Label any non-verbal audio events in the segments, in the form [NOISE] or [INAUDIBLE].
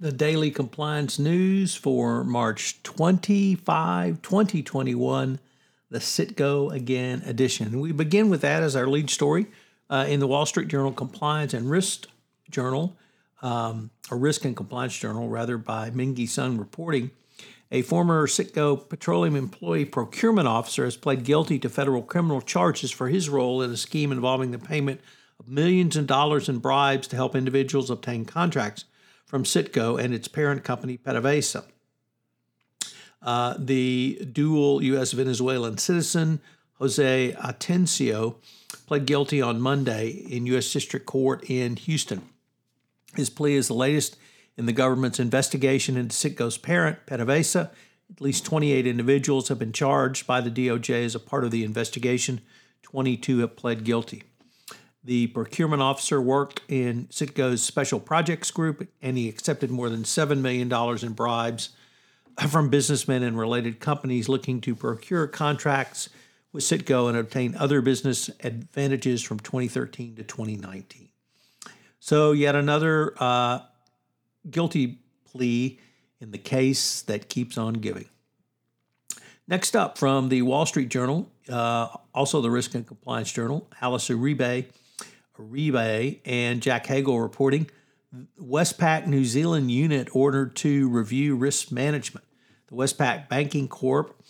The daily compliance news for March 25, 2021, the Citgo Again edition. We begin with that as our lead story uh, in the Wall Street Journal Compliance and Risk Journal, um, or Risk and Compliance Journal, rather, by Mengqi Sun reporting. A former Citgo petroleum employee procurement officer has pled guilty to federal criminal charges for his role in a scheme involving the payment of millions of dollars in bribes to help individuals obtain contracts from Citgo and its parent company, PDVSA. Uh, the dual U.S. Venezuelan citizen, Jose Atencio, pled guilty on Monday in U.S. District Court in Houston. His plea is the latest in the government's investigation into Citgo's parent, PDVSA. At least 28 individuals have been charged by the DOJ as a part of the investigation. 22 have pled guilty. The procurement officer worked in Citgo's Special Projects Group, and he accepted more than $7 million in bribes from businessmen and related companies looking to procure contracts with Citgo and obtain other business advantages from 2013 to 2019. So, yet another uh, guilty plea in the case that keeps on giving. Next up from the Wall Street Journal, uh, also the Risk and Compliance Journal, Alice Uribe Uribe and Jack Hagel reporting Westpac New Zealand unit ordered to review risk management. The Westpac Banking Corp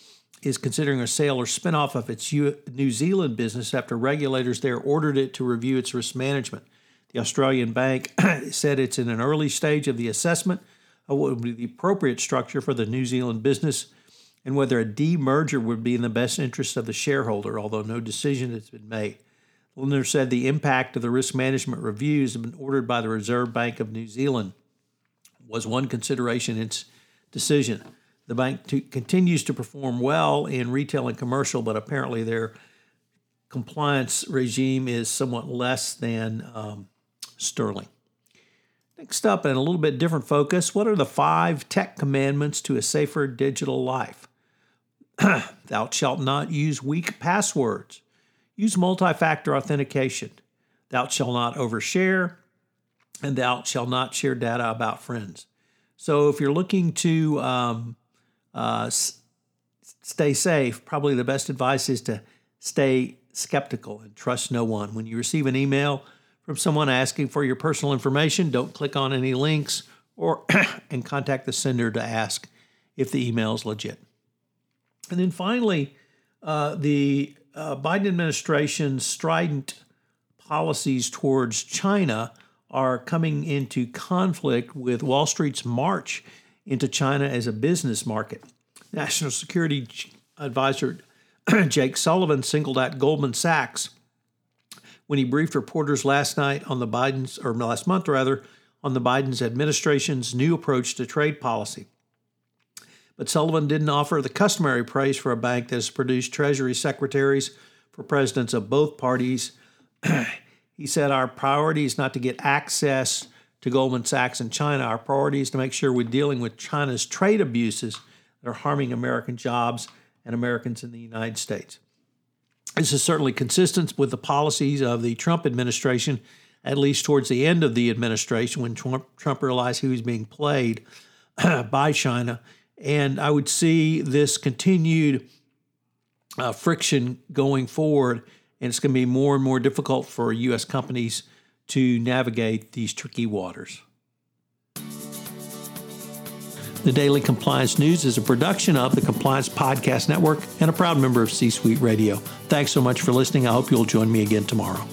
is considering a sale or spinoff of its New Zealand business after regulators there ordered it to review its risk management. The Australian bank [CLEARS THROAT] said it's in an early stage of the assessment of what would be the appropriate structure for the New Zealand business and whether a demerger would be in the best interest of the shareholder, although no decision has been made. Lindner said the impact of the risk management reviews have been ordered by the Reserve Bank of New Zealand was one consideration in its decision. The bank to, continues to perform well in retail and commercial, but apparently their compliance regime is somewhat less than um, sterling. Next up, and a little bit different focus, what are the five tech commandments to a safer digital life? [CLEARS THROAT] Thou shalt not use weak passwords. Use multi factor authentication. Thou shalt not overshare, and thou shalt not share data about friends. So if you're looking to um, uh, s- stay safe, probably the best advice is to stay skeptical and trust no one. When you receive an email from someone asking for your personal information, don't click on any links or [COUGHS] and contact the sender to ask if the email is legit. And then finally, uh, the uh, Biden administration's strident policies towards China are coming into conflict with Wall Street's march into China as a business market. National Security Advisor [CLEARS THROAT] Jake Sullivan singled out Goldman Sachs when he briefed reporters last night on the Biden's, or last month rather, on the Biden's administration's new approach to trade policy. But Sullivan didn't offer the customary praise for a bank that has produced Treasury secretaries for presidents of both parties. [CLEARS THROAT] he said, Our priority is not to get access to Goldman Sachs and China. Our priority is to make sure we're dealing with China's trade abuses that are harming American jobs and Americans in the United States. This is certainly consistent with the policies of the Trump administration, at least towards the end of the administration when Trump, Trump realized he was being played [CLEARS THROAT] by China and I would see this continued uh, friction going forward, and it's going to be more and more difficult for U.S. companies to navigate these tricky waters. The Daily Compliance News is a production of the Compliance Podcast Network and a proud member of C Suite Radio. Thanks so much for listening. I hope you'll join me again tomorrow.